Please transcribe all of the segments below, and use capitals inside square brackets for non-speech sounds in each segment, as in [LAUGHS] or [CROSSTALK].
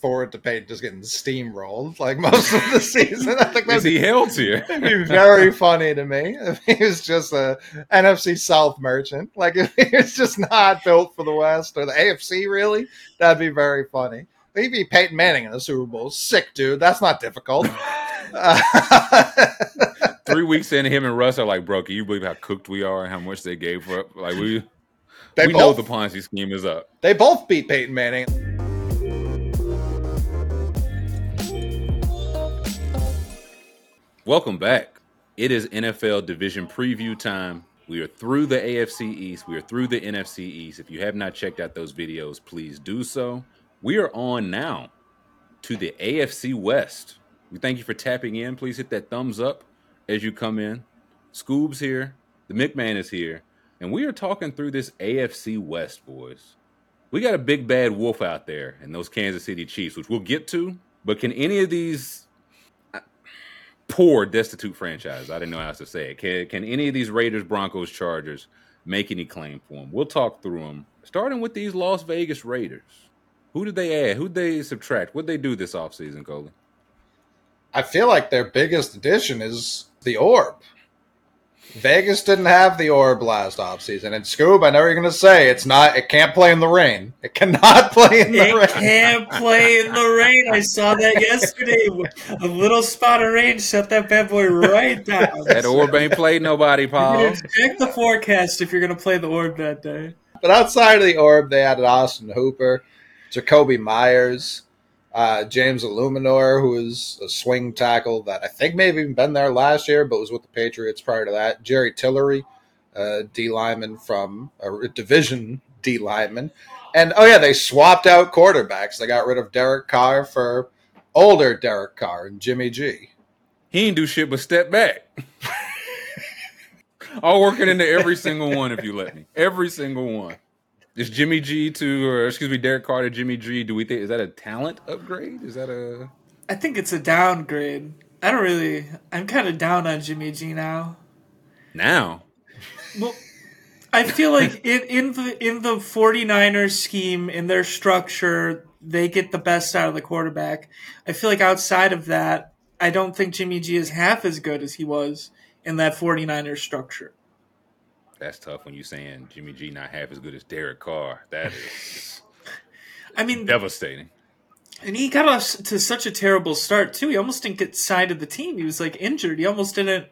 forward to Payton just getting steamrolled like most of the season. I think Is that'd he held here? It'd be very funny to me if he was just a NFC South merchant. Like if he was just not built for the West or the AFC, really, that'd be very funny. Maybe Peyton Manning in the Super Bowl. Sick, dude. That's not difficult. Uh, [LAUGHS] Three weeks in, him and Russ are like, bro, can you believe how cooked we are and how much they gave for Like we they we know the Ponzi scheme is up. they both beat Peyton Manning. Welcome back. It is NFL division preview time. We are through the AFC East. We are through the NFC East. If you have not checked out those videos, please do so. We are on now to the AFC West. We thank you for tapping in. Please hit that thumbs up as you come in. Scoob's here. The McMahon is here. And we are talking through this AFC West, boys. We got a big bad wolf out there and those Kansas City Chiefs, which we'll get to. But can any of these poor, destitute franchise. I didn't know how else to say it. Can, can any of these Raiders, Broncos, Chargers make any claim for them? We'll talk through them. Starting with these Las Vegas Raiders. Who did they add? Who did they subtract? What did they do this offseason, Coley? I feel like their biggest addition is the orb. Vegas didn't have the orb last offseason. And Scoob, I know you're gonna say it's not it can't play in the rain. It cannot [LAUGHS] play in the It rain. It can't play in the rain. I saw that yesterday. A little spot of rain shut that bad boy right down. That orb ain't played nobody, Paul. gonna check the forecast if you're going to play the orb that day. But outside of the orb, they added Austin Hooper, Jakobi Meyers, uh, James Eluemunor, who is a swing tackle that I think may have even been there last year, but was with the Patriots prior to that. Jerry Tillery, uh, D lineman from a division D lineman. And oh, yeah, they swapped out quarterbacks. They got rid of Derek Carr for older Derek Carr and Jimmy G. He ain't do shit but step back. I'll work it into every single one if you let me. Every single one. Is Jimmy G to, or excuse me, Derek Carr to Jimmy G? Do we think is that a talent upgrade? Is that a I think it's a downgrade. I don't really. I'm kind of down on Jimmy G now. now? Well, I feel like [LAUGHS] in in the in the 49ers scheme in their structure, they get the best out of the quarterback. I feel like outside of that, I don't think Jimmy G is half as good as he was in that 49ers structure. That's tough when you're saying Jimmy G not half as good as Derek Carr. That is [LAUGHS] I mean, devastating. and he got us to such a terrible start too. He almost didn't get signed to the team. He was like injured. He almost didn't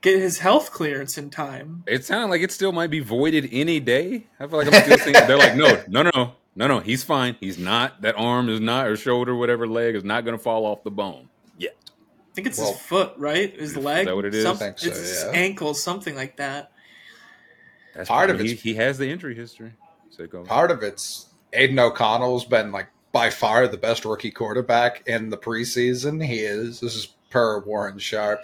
get his health clearance in time. It sounded like it still might be voided any day. I feel like I'm still thinking they're like, no, no, no, no, no, no. He's fine. He's not. That arm is not, or shoulder, whatever leg is not going to fall off the bone yet. I think it's Well, his foot, right? His leg. Is that what it is? Some- so, it's his ankle, something like that. That's Part of he, it's- he has the injury history. So. Part of it's Aidan O'Connell's been like by far the best rookie quarterback in the preseason. He is. This is per Warren Sharp.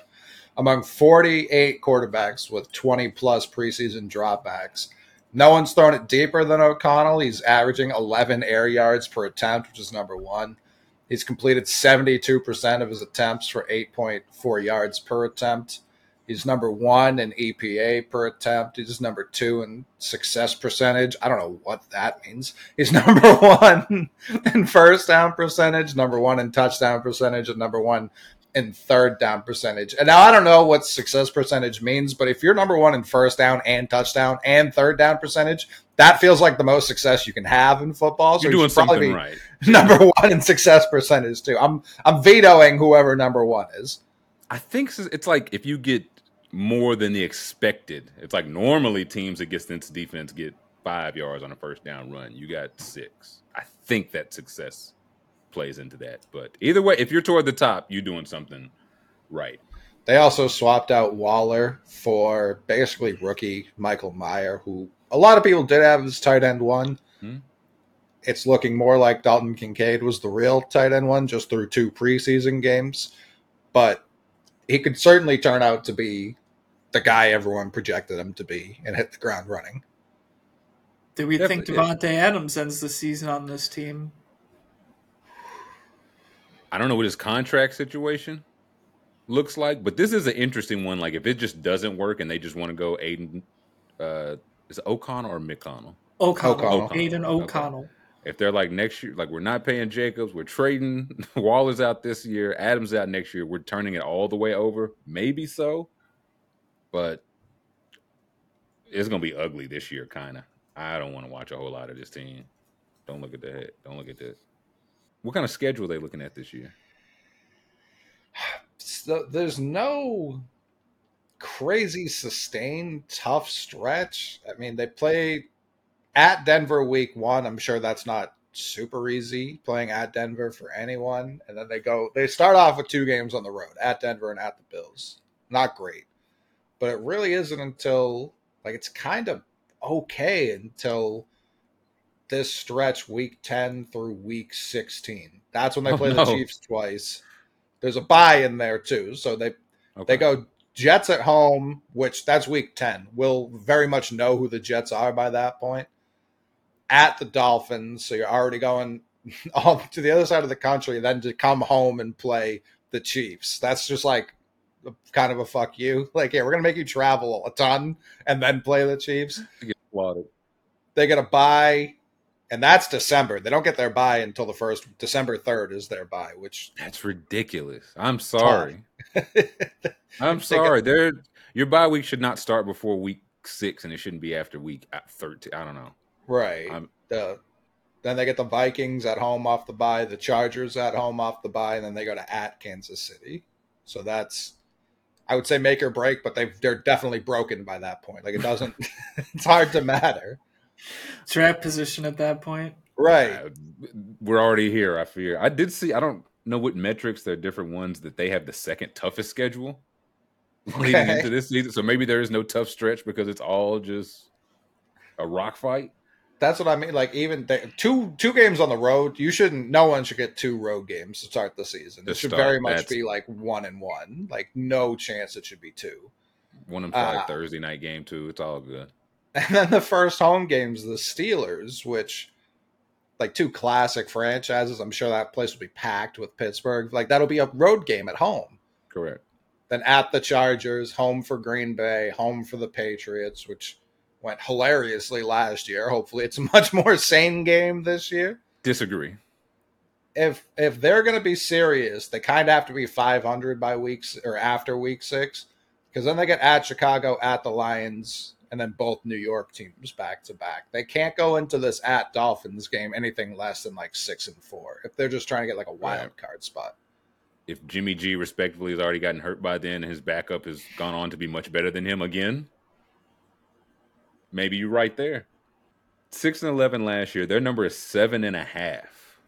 Among 48 quarterbacks with 20 plus preseason dropbacks, no one's thrown it deeper than O'Connell. He's averaging 11 air yards per attempt, which is number one. He's completed 72% of his attempts for 8.4 yards per attempt. He's number one in EPA per attempt. He's number two in success percentage. I don't know what that means. He's [LAUGHS] number one in first down percentage, number one in touchdown percentage, and number one in third down percentage. And now I don't know what success percentage means, but if you're number one in first down and touchdown and third down percentage, that feels like the most success you can have in football. So You're doing should probably something right. [LAUGHS] number one in success percentage too. I'm I'm vetoing whoever number one is. I think it's like if you get more than the expected. It's like normally teams against this defense get five yards on a first down run. You got six. I think that success plays into that. But either way, if you're toward the top, you're doing something right. They also swapped out Waller for basically rookie Michael Mayer, who a lot of people did have as tight end one. Hmm. it's looking more like Dalton Kincaid was the real tight end one just through two preseason games. But he could certainly turn out to be the guy everyone projected him to be and hit the ground running. Do we think Definitely, Davante Adams ends the season on this team? I don't know what his contract situation looks like, but this is an interesting one. Like if it just doesn't work and they just want to go Aidan, uh, is it O'Connell or McConnell? O'Connell, O'Connell. Aidan Okay. O'Connell. If they're like next year, like we're not paying Jacobs, we're trading [LAUGHS] Waller's out this year, Adams out next year, we're turning it all the way over. Maybe so, but it's gonna be ugly this year, kind of. I don't want to watch a whole lot of this team. Don't look at the head. Don't look at this. What kind of schedule are they looking at this year? [SIGHS] So there's no crazy sustained tough stretch. I mean, they play at Denver week one. I'm sure that's not super easy playing at Denver for anyone. And then they go, they start off with two games on the road at Denver and at the Bills. Not great. But it really isn't until, like, it's kind of okay until this stretch, week 10 through week 16. That's when they Oh, play no. the Chiefs twice. There's a bye in there, too. So they Okay. they go Jets at home, which that's week 10. We'll very much know who the Jets are by that point. At the Dolphins, so you're already going [LAUGHS] off to the other side of the country, then to come home and play the Chiefs. That's just like kind of a fuck you. [LAUGHS] Like, yeah, we're going to make you travel a ton and then play the Chiefs. to get slaughtered. They get a bye, and that's December. They don't get their bye until the first, December 3rd is their bye, which That's ridiculous. I'm sorry. [LAUGHS] I'm sorry. They're your bye week should not start before week six, and it shouldn't be after week uh, thirteen. I don't know. Right. The, then they get the Vikings at home off the bye, the Chargers at home off the bye, and then they go to at Kansas City. So that's, I would say, make or break, but they they're definitely broken by that point. Like it doesn't, [LAUGHS] it's hard to matter. Draft position at that point. Right. Uh, we're already here. I fear. I did see. I don't know what metrics. There are different ones that they have the second toughest schedule leading into this season. So maybe there is no tough stretch because it's all just a rock fight. That's what I mean. Like even they, two two games on the road, you shouldn't. No one should get two road games to start the season. To It should start, very much that's- be like one and one. Like no chance it should be two. One of them like Ah. Thursday night game too. It's all good. [LAUGHS] And then the first home games, the Steelers, which like two classic franchises. I'm sure that place will be packed with Pittsburgh. Like that'll be a road game at home. Correct. Then at the Chargers, home for Green Bay, home for the Patriots, which went hilariously last year. Hopefully, it's a much more [LAUGHS] sane game this year. Disagree. If if they're going to be serious, they kind of have to be 500 by weeks or after week six, because then they get at Chicago, at the Lions, and then both New York teams back to back. They can't go into this at Dolphins game anything less than like six and four if they're just trying to get like a wild Right. card spot. If Jimmy G respectively has already gotten hurt by then, and his backup has gone on to be much better than him again, maybe you're right there. Six and eleven last year. Their number is seven and a half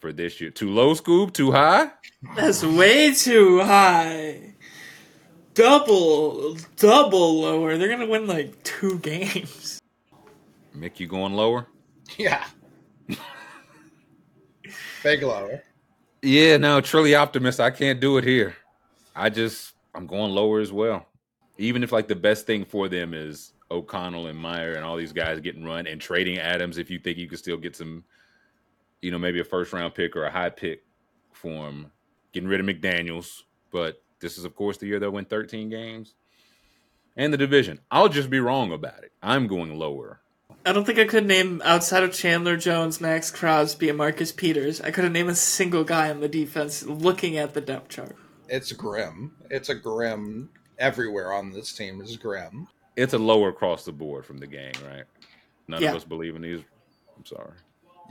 for this year. Too low, Scoob? Too high? That's way too high. Double, double lower. They're gonna win like two games. Mick, you going lower? Yeah. Big lower. Yeah, no, truly optimist. I can't do it here. I just I'm going lower as well. Even if like the best thing for them is O'Connell and Mayer and all these guys getting run and trading Adams if you think you can still get some, you know, maybe a first round pick or a high pick for him, getting rid of McDaniels. But this is of course the year they'll win 13 games. And the division. I'll just be wrong about it. I'm going lower. I don't think I could name outside of Chandler Jones, Maxx Crosby, and Marcus Peters. I couldn't name a single guy on the defense looking at the depth chart. It's grim. It's a grim everywhere on this team is grim. It's a lower across the board from the gang, right? None Yeah. of us believe in these. I'm sorry.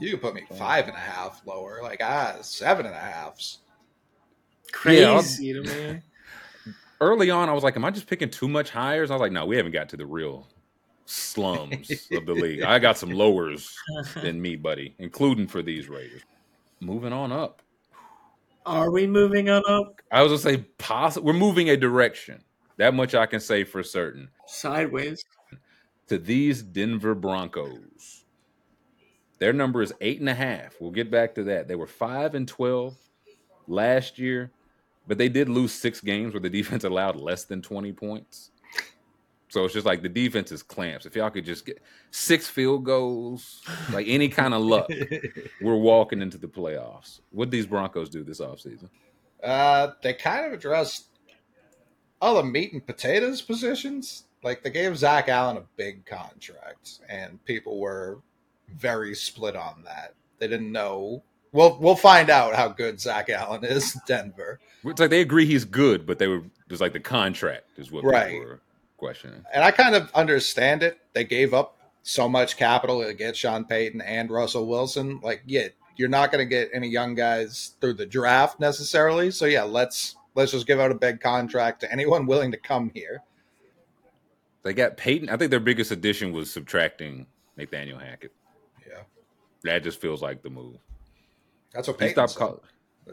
You could put me five and a half lower, like ah, seven and a halves. Crazy [LAUGHS] to me. early on, I was like, "Am I just picking too much hires?" I was like, "No, we haven't got to the real slums of the league. I got some lowers than me, buddy, including for these Raiders." Moving on up, Are we moving on up? I was gonna say, possible. We're moving a direction. That much I can say for certain. Sideways. To these Denver Broncos, Their number is eight and a half. We'll get back to that. They were five and twelve last year, but they did lose six games where the defense [LAUGHS] allowed less than twenty points. So it's just like the defense is clamps. If y'all could just get six field goals, like any kind of luck, [LAUGHS] we're walking into the playoffs. What these Broncos do this offseason? Uh, they kind of addressed all the meat and potatoes positions. Like they gave Zach Allen a big contract, and people were very split on that. They didn't know. Well, we'll find out how good Zach Allen is. in Denver, It's like they agree he's good, but they were just like the contract is what Right. people were questioning. and I kind of understand it. They gave up so much capital to get Sean Payton and Russell Wilson. Like, yeah, you're not going to get any young guys through the draft necessarily. So yeah, let's let's just give out a big contract to anyone willing to come here. They got Payton. I think their biggest addition was subtracting Nathaniel Hackett. Yeah, That just feels like the move. that's what He Payton stopped calling.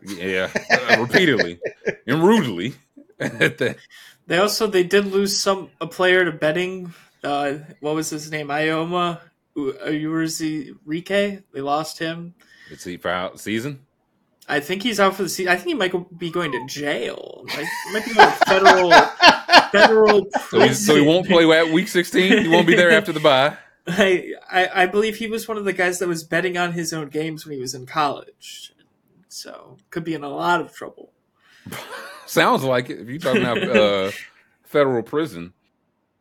Yeah, uh, [LAUGHS] repeatedly and rudely. The- [LAUGHS] They also they did lose some a player to betting. Uh, what was his name? Ioma Urzi Rike. They lost him. Let's see for out season. I think he's out for the season. I think he might be going to jail. Like, he might be going to federal [LAUGHS] federal So he, so he won't play at week sixteen. He won't be there after the bye. [LAUGHS] I, I I believe he was one of the guys that was betting on his own games when he was in college. So could be in a lot of trouble. [LAUGHS] Sounds like it. If you're talking about uh, federal prison,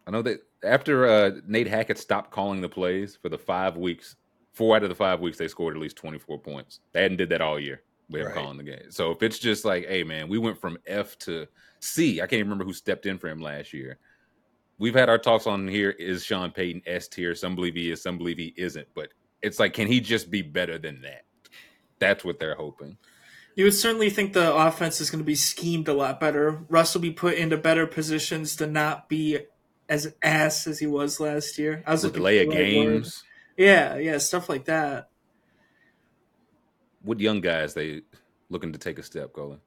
I know that after uh, Nate Hackett stopped calling the plays for the five weeks, four out of the five weeks they scored at least 24 points. They hadn't did that all year. Have Right. calling the game. So if it's just like, hey man, we went from F to C. I can't remember who stepped in for him last year. We've had our talks on here. Is Sean Payton S tier? Some believe he is. Some believe he isn't. But it's like, can he just be better than that? That's what they're hoping. You would certainly think the offense is going to be schemed a lot better. Russ will be put into better positions to not be as ass as he was last year. I was The delay of right word. games. Yeah, yeah, stuff like that. What young guys they looking to take a step, Colin?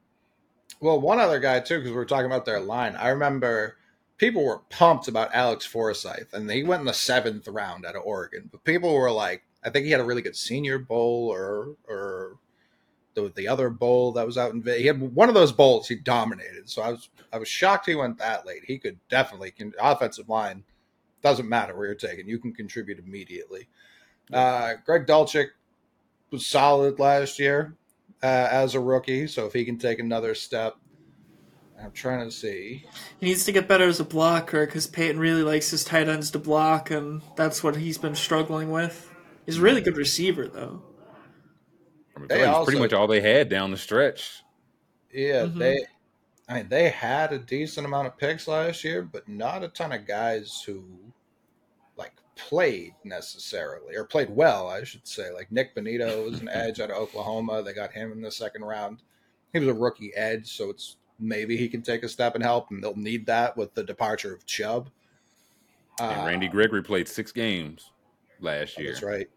Well, one other guy too, because we were talking about their line. I remember people were pumped about Alex Forsyth, and he went in the seventh round out of Oregon. But people were like, I think he had a really good Senior Bowl, or or the the other bowl that was out in. He had one of those bowls he dominated. So I was I was shocked he went that late. He could definitely can offensive line doesn't matter where you're taking. You can contribute immediately. Uh, Greg Dulcich was solid last year uh, as a rookie. So if he can take another step, I'm trying to see. He needs to get better as a blocker because Payton really likes his tight ends to block, and that's what he's been struggling with. He's a really good receiver, though. I mean, I They feel pretty much all they had down the stretch. Yeah, Mhm. they. I mean, they had a decent amount of picks last year, but not a ton of guys who like played necessarily or played well, I should say. Like Nik Bonitto was an [LAUGHS] edge out of Oklahoma. They got him in the second round. He was a rookie edge, so it's maybe he can take a step and help, and they'll need that with the departure of Chubb. And Uh, Randy Gregory played six games last year. That's right.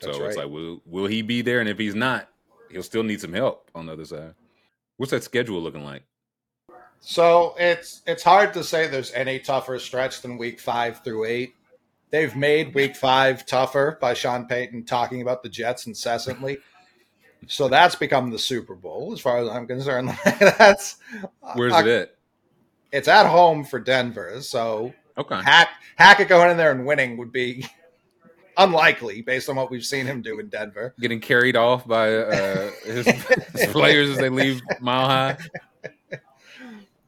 So That's it's like, will will he be there? And if he's not, he'll still need some help on the other side. What's that schedule looking like? So it's it's hard to say there's any tougher stretch than week five through eight. They've made week five tougher by Sean Payton talking about the Jets incessantly. So that's become the Super Bowl, as far as I'm concerned. [LAUGHS] that's Where's uh, it at? It's at home for Denver. So Okay. Hack Hackett going in there and winning would be [LAUGHS] unlikely based on what we've seen him do in Denver. Getting carried off by uh, his, his players as they leave Mile High.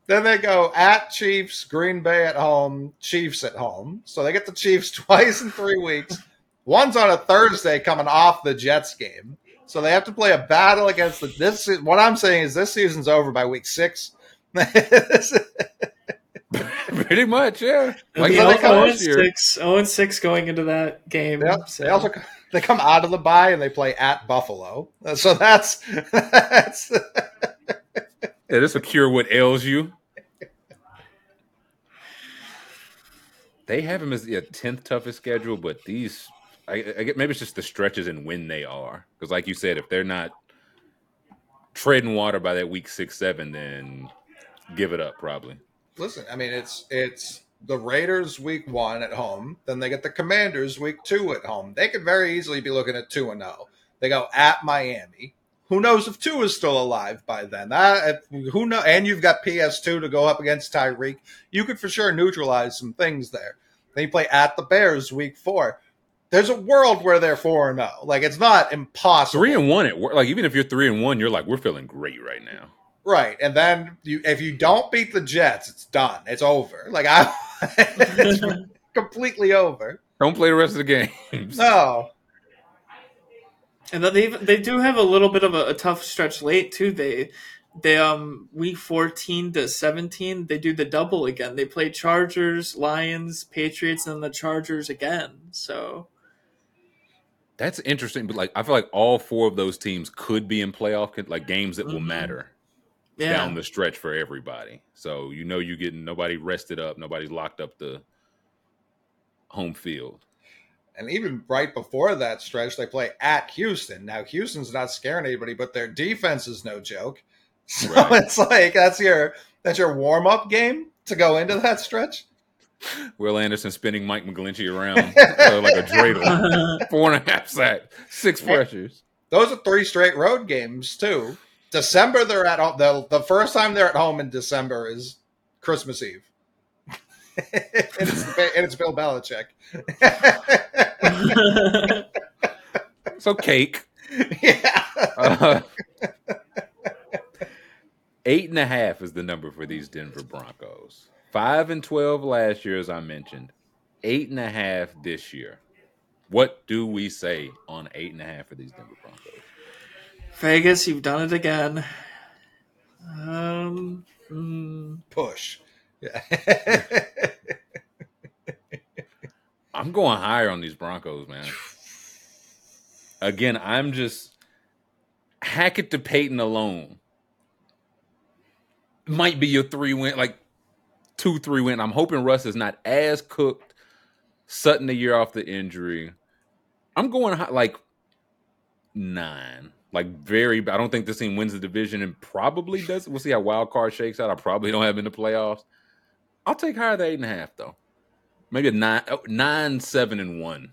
Then they go at Chiefs, Green Bay at home, Chiefs at home. So they get the Chiefs [LAUGHS] twice in three weeks. One's on a Thursday coming off the Jets game. So they have to play a battle against the this what I'm saying is this season's over by week six. [LAUGHS] Pretty much, yeah. Like So they was come oh, last and year. six, oh and six going into that game. Yep. so- They also they come out of the bye and they play at Buffalo. So that's [LAUGHS] that's Yeah, this will cure what ails you. They have him as the tenth toughest schedule, but these, I, I get maybe it's just the stretches and when they are. Because, like you said, if they're not treading water by that week six, seven, then give it up probably. listen. I mean, it's it's the Raiders week one at home, then they get the Commanders week two at home. They could very easily be looking at two and zero. They go at Miami. Who knows if two is still alive by then? That who know? And you've got PS2 to go up against Tyreek. You could for sure neutralize some things there. Then you play at the Bears week four. There's a world where they're four and zero. Like it's not impossible. Three and one at work. Like even if you're three and one, you're like we're feeling great right now. Right, and then you, if you don't beat the Jets, it's done. It's over. Like I, [LAUGHS] it's [LAUGHS] completely over. Don't play the rest of the games. No, And then they they do have a little bit of a, a tough stretch late too. They they um week fourteen to seventeen they do the double again. They play Chargers, Lions, Patriots, and the Chargers again. So That's interesting, but like I feel like all four of those teams could be in playoff like games that will Mhm. matter yeah, down the stretch for everybody. So you know you getting nobody rested up, nobody's locked up the home field. And even right before that stretch, they play at Houston. Now Houston's not scaring anybody, but their defense is no joke. [LAUGHS] So Right. it's like that's your that's your warm up game to go into that stretch. Will Anderson spinning Mike McGlinchey around [LAUGHS] uh, like a dreidel. [LAUGHS] Four and a half sacks, six pressures. Those are three straight road games too. December they're at home. The, the first time they're at home in December is Christmas Eve. [LAUGHS] and, it's, and it's Bill Belichick. [LAUGHS] So cake. yeah. Uh, eight and a half is the number for these Denver Broncos. Five and twelve last year, as I mentioned. Eight and a half this year. What do we say on eight and a half for these Denver Broncos? Vegas, you've done it again. Um, mm, Push. Yeah. [LAUGHS] I'm going higher on these Broncos, man. Again, I'm just Hackett to Payton alone might be your three win, like two, three win. I'm hoping Russ is not as cooked. Sutton a year off the injury. I'm going high, like nine. Like very, I don't think this team wins the division and probably does. We'll see how wild card shakes out. I probably don't have in the playoffs. I'll take higher than eight and a half though. Maybe a nine, oh, nine, seven, and one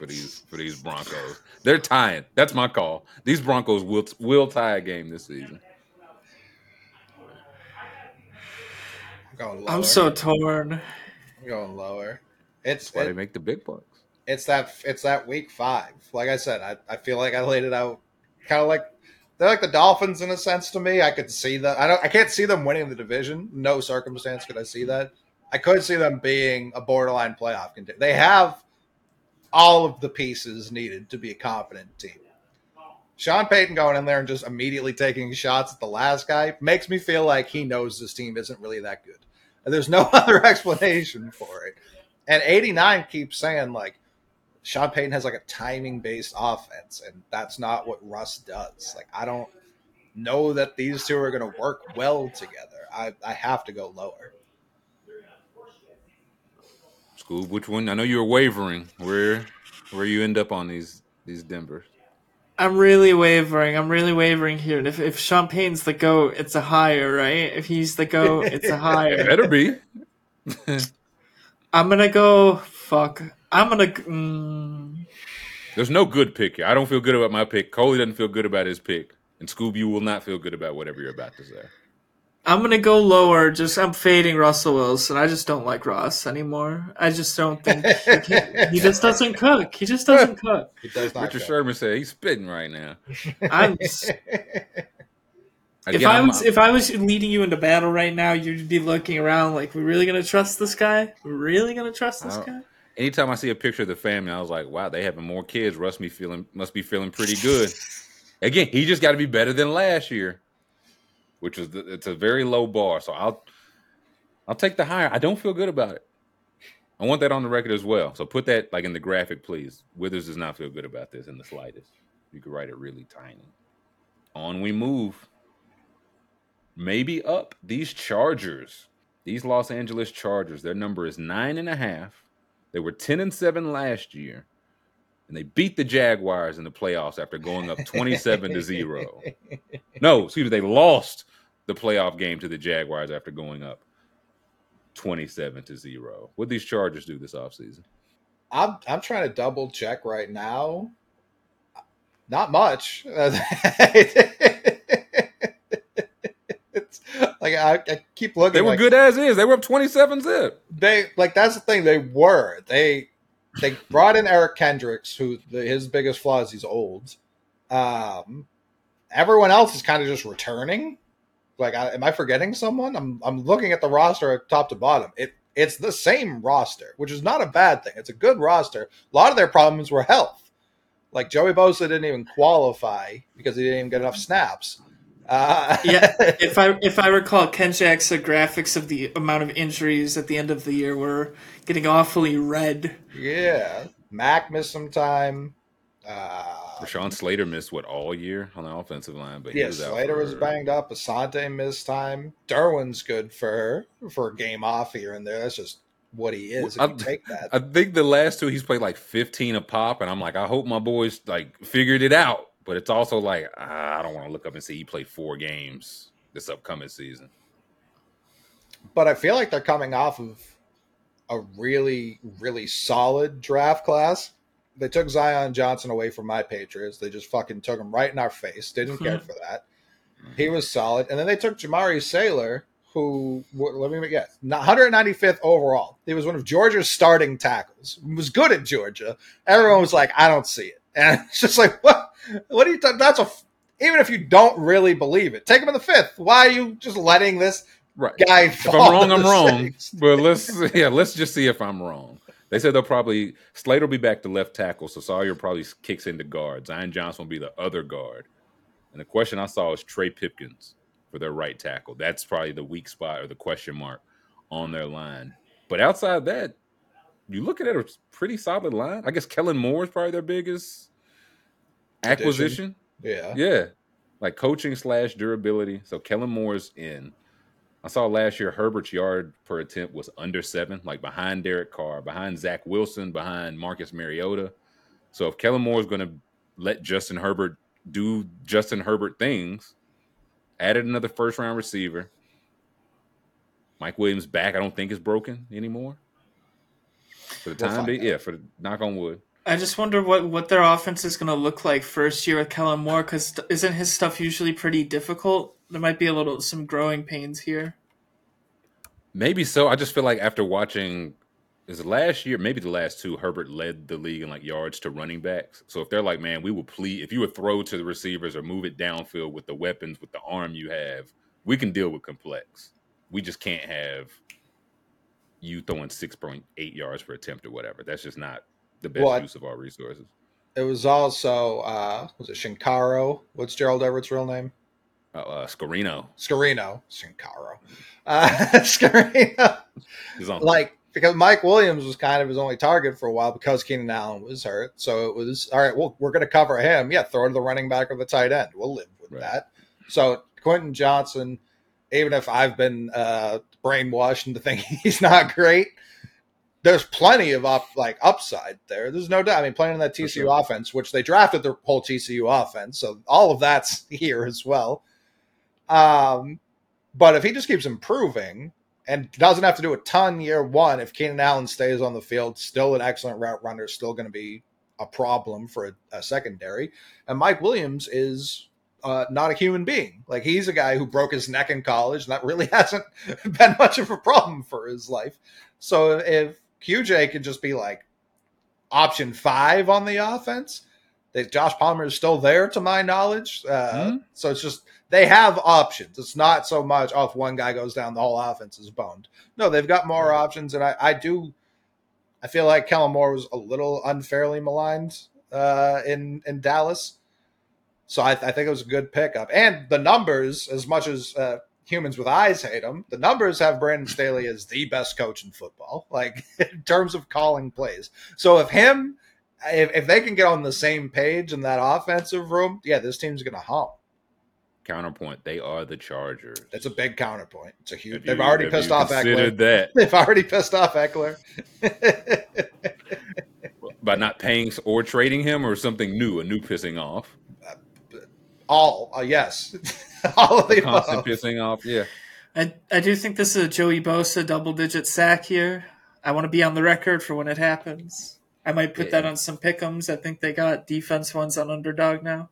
for these for these Broncos. They're tying. That's my call. These Broncos will will tie a game this season. I'm. I'm so torn. I'm going lower. It's That's why they make the big bucks. it's that it's that week five. Like I said, I, I feel like I laid it out kind of like they're like the Dolphins in a sense to me. I could see that. I don't. I can't see them winning the division. No circumstance could I see that. I could see them being a borderline playoff contender. They have all of the pieces needed to be a competent team. Sean Payton going in there and just immediately taking shots at the last guy makes me feel like he knows this team isn't really that good. And there's no [LAUGHS] other explanation for it. And 89 keeps saying like Sean Payton has like a timing based offense, and that's not what Russ does. Like I don't know that these two are going to work well together. I, I have to go lower. Scoob, which one? I know you were wavering. Where where you end up on these these Denvers? I'm really wavering. I'm really wavering here. And if if Sean Payton's the goat, it's a higher, right? If he's the goat, it's a [LAUGHS] higher. Better be. [LAUGHS] I'm gonna go. Fuck. I'm gonna. Mm, There's no good pick here. I don't feel good about my pick. Coley doesn't feel good about his pick, and Scoob, you will not feel good about whatever you're about to say. I'm gonna go lower. Just I'm fading Russell Wilson. I just don't like Ross anymore. I just don't think he, [LAUGHS] he just doesn't cook. He just doesn't cook. It does not. Richard go. Sherman said he's spitting right now. [LAUGHS] I'm. Again, if I I'm- was if I was leading you into battle right now, you'd be looking around like, "We really gonna trust this guy? We're really gonna trust this guy?" Anytime I see a picture of the family, I was like, wow, they having more kids. Russ me feeling must be feeling pretty good. [LAUGHS] Again, he just got to be better than last year, which is the, it's a very low bar. So I'll I'll take the higher. I don't feel good about it. I want that on the record as well. So put that like in the graphic, please. Withers does not feel good about this in the slightest. You could write it really tiny. On we move. Maybe up these Chargers, these Los Angeles Chargers. Their number is nine and a half. They were 10 and 7 last year, and they beat the Jaguars in the playoffs after going up 27 to 0. No, excuse me, they lost the playoff game to the Jaguars after going up. 27 to 0. What these Chargers do this offseason? I'm I'm trying to double check right now. Not much. [LAUGHS] [LAUGHS] like I, I keep looking. They were like, good as is. They were up 27 zip. They like that's the thing. They were they they brought in Eric Kendricks, who the, his biggest flaw is he's old. Um, everyone else is kind of just returning. Like, I, am I forgetting someone? I'm I'm looking at the roster top to bottom. It it's the same roster, which is not a bad thing. It's a good roster. A lot of their problems were health. Like Joey Bosa didn't even qualify because he didn't even get enough snaps. Uh, yeah, [LAUGHS] if I if I recall, Ken Jackson graphics of the amount of injuries at the end of the year were getting awfully red. Yeah, Mac missed some time. Uh, Rashawn Slater missed what all year on the offensive line, but yeah, was Slater was banged up. Asante missed time. Derwin's good for for a game off here and there. That's just what he is. If I, you take that, I think the last two he's played like 15 a pop, and I'm like, I hope my boys like figured it out. But it's also like I don't want to look up and see he played four games this upcoming season. But I feel like they're coming off of a really, really solid draft class. They took Zion Johnson away from my Patriots. They just fucking took him right in our face. Didn't care hmm. for that. He was solid. And then they took Jamaree Salyer, who let me guess, 195th overall. He was one of Georgia's starting tackles. He was good at Georgia. Everyone was like, I don't see it. And it's just like, what? What are you? T- that's a. Even if you don't really believe it, take him in the fifth. Why are you just letting this right. guy? If I'm wrong, I'm wrong. But let's yeah, let's just see if I'm wrong. They said they'll probably Slater will be back to left tackle, so Salyer probably kicks into guard. Zion Johnson will be the other guard. And the question I saw is Trey Pipkins for their right tackle. That's probably the weak spot or the question mark on their line. But outside that, you look at it, a pretty solid line. I guess Kellen Moore is probably their biggest acquisition. Yeah. Yeah. Like coaching slash durability. So Kellen Moore's in. I saw last year Herbert's yard per attempt was under seven, like behind Derek Carr, behind Zach Wilson, behind Marcus Mariota. So if Kellen Moore is going to let Justin Herbert do Justin Herbert things, added another first round receiver. Mike Williams back, I don't think is broken anymore. For the time being, yeah, for the knock on wood. I just wonder what, what their offense is going to look like first year with Kellen Moore because isn't his stuff usually pretty difficult? There might be a little some growing pains here. Maybe so. I just feel like after watching is last year, maybe the last two, Herbert led the league in like yards to running backs. So if they're like, man, we will plead if you would throw to the receivers or move it downfield with the weapons, with the arm you have, we can deal with complex. We just can't have you throwing six point eight yards per attempt or whatever. That's just not the best well, use of our resources. It was also uh was it Shinkaro? What's Gerald Everett's real name? Uh, uh Scarino. Scarino. Shinkaro. Uh [LAUGHS] Scarino. like because Mike Williams was kind of his only target for a while because Keenan Allen was hurt. So it was all right. Well, we're going to cover him. Yeah, throw to the running back or the tight end. We'll live with right. that. So Quentin Johnston, even if I've been uh, brainwashed into thinking [LAUGHS] he's not great, there's plenty of up like upside there. There's no doubt. I mean, playing in that TCU sure. offense, which they drafted the whole TCU offense, so all of that's [LAUGHS] here as well. Um, but if he just keeps improving and doesn't have to do a ton year one, if Keenan Allen stays on the field, still an excellent route runner, still going to be a problem for a, a secondary. And Mike Williams is uh, not a human being. Like he's a guy who broke his neck in college, and that really [LAUGHS] hasn't been much of a problem for his life. So if QJ could just be like option five on the offense. That Josh Palmer is still there, to my knowledge. Uh, mm-hmm. So it's just they have options. It's not so much oh, if one guy goes down, the whole offense is boned. No, they've got more mm-hmm. options, and I, I do. I feel like Kellen Moore was a little unfairly maligned uh, in in Dallas, so I, I, think it was a good pickup. And the numbers, as much as uh, humans with eyes hate him. The numbers have Brandon Staley as the best coach in football, [LAUGHS] like in terms of calling plays. So if him, if, if they can get on the same page in that offensive room, yeah, this team's going to hum. Counterpoint: They are the Chargers. That's a big counterpoint. It's a huge. You, [LAUGHS] they've already pissed off Ekeler. That [LAUGHS] they've already pissed off Ekeler by not paying or trading him, or something new, a new pissing off. All uh, yes. [LAUGHS] all of the constant above. pissing off. Yeah. I I do think this is a Joey Bosa double digit sack here. I want to be on the record for when it happens. I might put that on some pickums. I think they got defense ones on underdog now.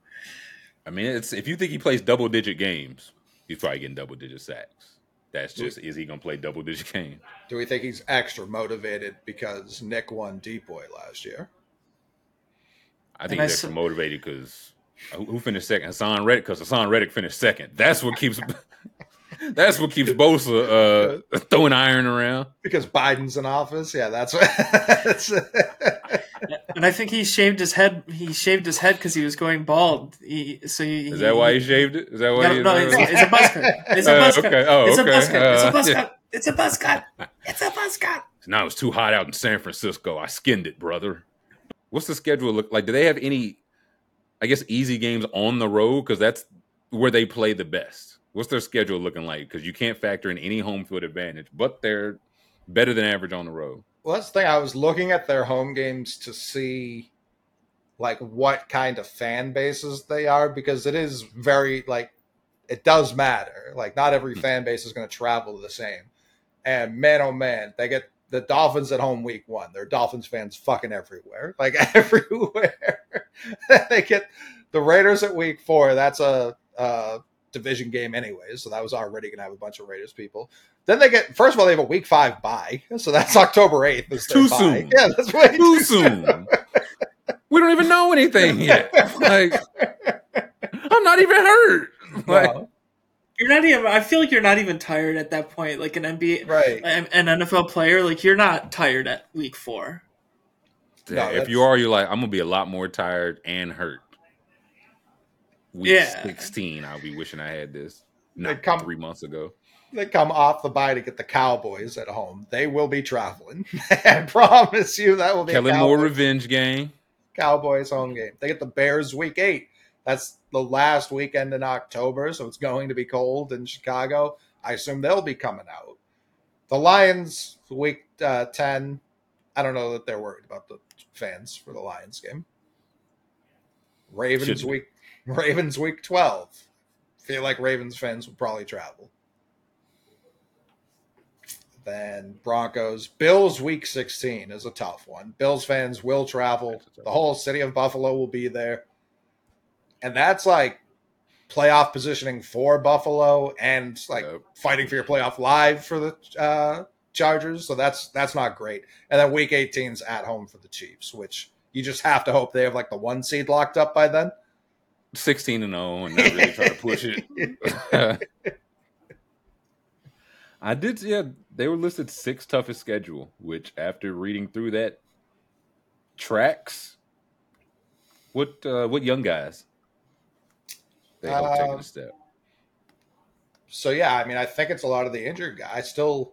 I mean, it's if you think he plays double digit games, he's probably getting double digit sacks. That's just is he gonna play double digit game? Do we think he's extra motivated because Nick won DPOY last year? I think And I he's extra s- motivated because who who finished second? Haason Reddick because Haason Reddick finished second. That's what keeps [LAUGHS] that's what keeps Bosa uh, throwing iron around. Because Biden's in office? Yeah, that's what. [LAUGHS] that's- [LAUGHS] And I think he shaved his head. He shaved his head because he was going bald. He, so he, Is that why he shaved it? Is that why? No, he, no, it's, it's a buzz cut. It's a Uh, buzz cut. okay. Oh, it's okay. a buzz cut. It's Uh, a buzz yeah. cut. It's a buzz cut. It's a buzz cut. Now it's too hot out in San Francisco. I skinned it, brother. What's the schedule look like? Do they have any, I guess, easy games on the road? Because that's where they play the best. What's their schedule looking like? Because you can't factor in any home field advantage, but they're better than average on the road. well, that's the thing. I was looking at their home games to see like what kind of fan bases they are because it is very like it does matter. Like not every hmm. fan base is going to travel the same. And man, oh man, they get the Dolphins at home week one. They're Dolphins fans fucking everywhere, like [LAUGHS] everywhere. [LAUGHS] they get the Raiders at week four. That's a, a division game anyway, so that was already going to have a bunch of Raiders people. Then they get first of all they have a week five bye, so that's [LAUGHS] October eighth. Is Too bye. soon. Yeah, that's way Too soon. we don't even know anything [LAUGHS] yet. Like, I'm not even hurt. Like, No, You're not even. I feel like you're not even tired at that point. Like an NBA, right. an an NFL player, like you're not tired at week four. No, if you are, you're like, I'm gonna be a lot more tired and hurt. Week Yeah. 16, I'll be wishing I had this. Not come- three months ago. They come off the bye to get the Cowboys at home. They will be traveling. [LAUGHS] I promise you that will be a Kellen Moore revenge game. Cowboys home game. They get the Bears week eight. That's the last weekend in October, so it's going to be cold in Chicago. I assume they'll be coming out. The Lions week uh, ten. I don't know that they're worried about the fans for the Lions game. Ravens Should be. week [LAUGHS] Ravens week twelve. Feel like Ravens fans will probably travel. Then Broncos, Bills week 16 is a tough one. Bills fans will travel. That's a tough The whole city of Buffalo will be there. And that's like playoff positioning for Buffalo and like Yep. fighting for your playoff live for the uh, Chargers. So that's that's not great. And then week 18's at home for the Chiefs, which you just have to hope they have like the one seed locked up by then. 16 and 0 and not really try to push it. [LAUGHS] I did, yeah. They were listed six toughest schedule, which after reading through that tracks. What uh, what young guys? They hope taking Um, a step. So yeah, I mean, I think it's a lot of the injured guys. Still,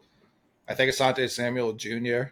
I think Asante Samuel Jr.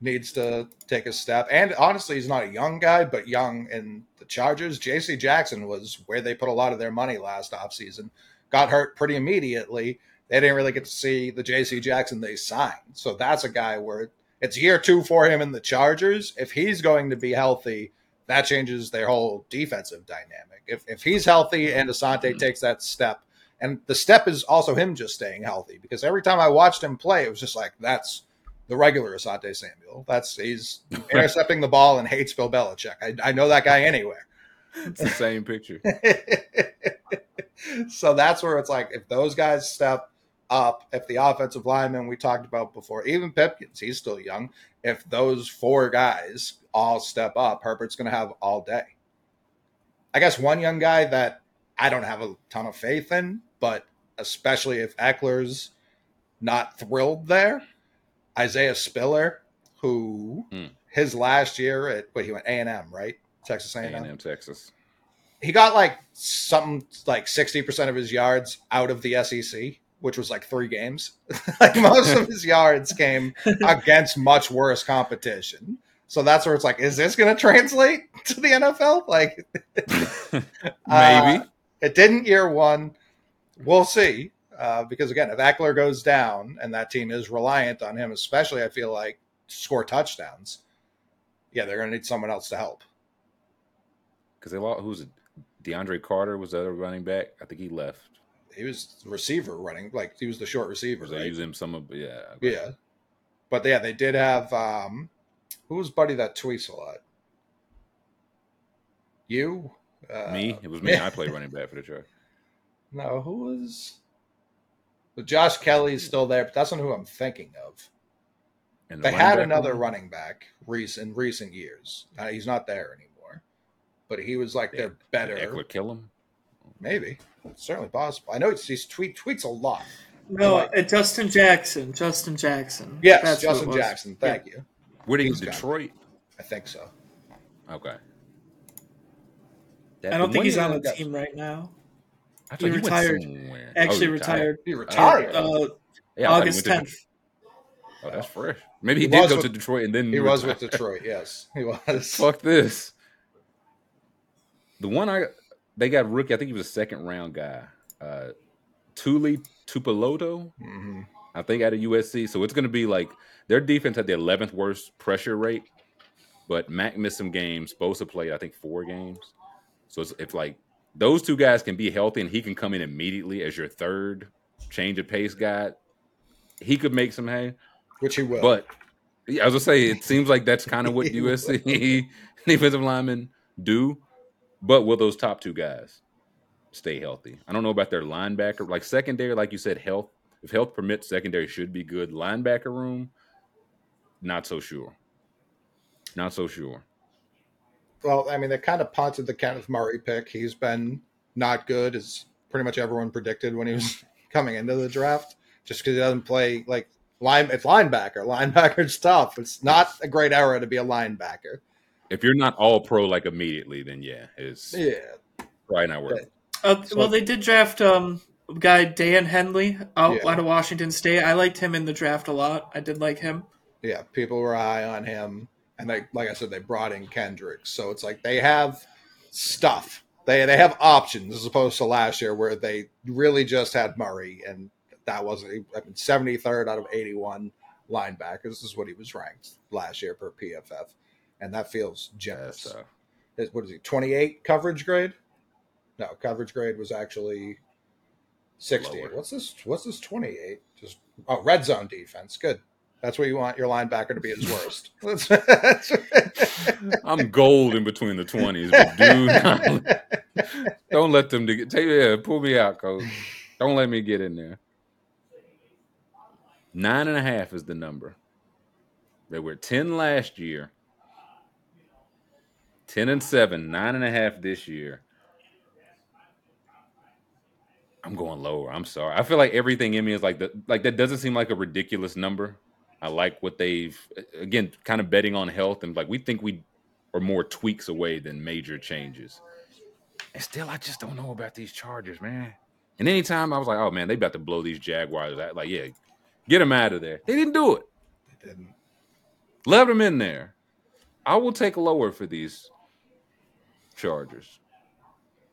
needs to take a step. And honestly, he's not a young guy, but young in the Chargers. J.C. Jackson was where they put a lot of their money last offseason. Got hurt pretty immediately. They didn't really get to see the J.C. Jackson they signed. So that's a guy where it's year two for him in the Chargers. If he's going to be healthy, that changes their whole defensive dynamic. If, if he's healthy and Asante mm-hmm. takes that step, and the step is also him just staying healthy because every time I watched him play, it was just like that's the regular Asante Samuel. That's he's [LAUGHS] intercepting the ball and hates Bill Belichick. I, I know that guy anywhere. It's the same picture. [LAUGHS] so that's where it's like if those guys step up, if the offensive lineman we talked about before, even Pipkins, he's still young. If those four guys all step up, Herbert's going to have all day. I guess one young guy that I don't have a ton of faith in, but especially if Ekeler's not thrilled there, Isaiah Spiller, who Hmm. his last year at what he went A and M, right? Texas A and M A&M Texas. he got like something like 60% of his yards out of the SEC, which was like three games. [LAUGHS] like most of his yards came [LAUGHS] against much worse competition. So that's where it's like, is this going to translate [LAUGHS] to the NFL? Like, Maybe. uh, it didn't year one. We'll see. Uh, because again, if Ekeler goes down and that team is reliant on him, especially, I feel like to score touchdowns, yeah, they're going to need someone else to help. Because they lost, who's it? DeAndre Carter was the other running back. I think he left. he was the receiver running like he was the short receiver. They Right? use him some of yeah. Yeah, but yeah, they did have um, who was buddy that tweets a lot? You, uh, me, it was me. [LAUGHS] I played running back for the truck. No, who was? Well, Josh Kelley's still there, but that's not who I'm thinking of. And the They running had another one? running back recent in recent years. Uh, he's not there anymore, but he was like they, their better. Ekeler kill him. Maybe, certainly possible. I know he's, he's tweet tweets a lot. No, Like- uh, Justin Jackson. Justin Jackson. Yes, That's Justin. Jackson. Thank you. Where did he He's go? gone. Detroit. I think so. Okay. I don't think he's on the team right now. I thought He retired. somewhere. Actually, Oh, retired. He retired. Uh, Yeah, I thought he August went to- 10th. Oh, that's fresh. Maybe he, He did go with- to Detroit and then he was with. Detroit. Yes, [LAUGHS] he was. Fuck this. The one I they got rookie. I think he was a second round guy. Uh, Tuli Tuipulotu. hmm I think out of USC. So it's going to be like their defense had the 11th worst pressure rate, but Mack missed some games. Bosa played, I think, four games. So it's, if like those two guys can be healthy and he can come in immediately as your third change of pace guy, he could make some hay. Which he will. But yeah, I was gonna say it seems like that's kind of what. USC [LAUGHS] defensive linemen do. But will those top two guys stay healthy? I don't know about their linebacker. Like secondary, like you said, health. If health permits, secondary should be good. Linebacker room, not so sure. Not so sure. Well, I mean, they kind of punted the Kenneth Murray pick. He's been not good, as pretty much everyone predicted when he was [LAUGHS] coming into the draft. Just because he doesn't play like line, it's linebacker. Linebacker's tough. It's not a great era to be a linebacker. If you're not all pro like immediately, then yeah, it's Yeah, probably not worth it. Uh, So- well, they did draft um guy Daiyan Henley out, Yeah. out of Washington State. I liked him in the draft a lot. I did like him. yeah. People were high on him, and they, like I said, they brought in Kendricks. So it's like they have stuff. They they have options as opposed to last year where they really just had Murray, and that wasn't. I mean, seventy third out of eighty one linebackers is what he was ranked last year per PFF, and that feels generous. That's, uh, His- what is he? Twenty eight coverage grade? No, coverage grade was actually sixty. Lower. What's this? What's this? Twenty eight? Just oh, red zone defense. Good. That's where you want your linebacker to be his worst. [LAUGHS] I'm gold in between the twenties, but do not Don't let them to get take yeah, pull me out, coach. Don't let me get in there. Nine and a half is the number. They were ten last year. Ten and seven, nine and a half this year. I'm going lower. I'm sorry. I feel like everything in me is like that. Like that doesn't seem like a ridiculous number. I like what they've again kind of betting on health and like we think we are more tweaks away than major changes. And still, I just don't know about these Chargers, man. And anytime I was like, oh man, they about to blow these Jaguars out. Like, yeah, get them out of there. They didn't do it. Didn't. Left them in there. I will take lower for these Chargers.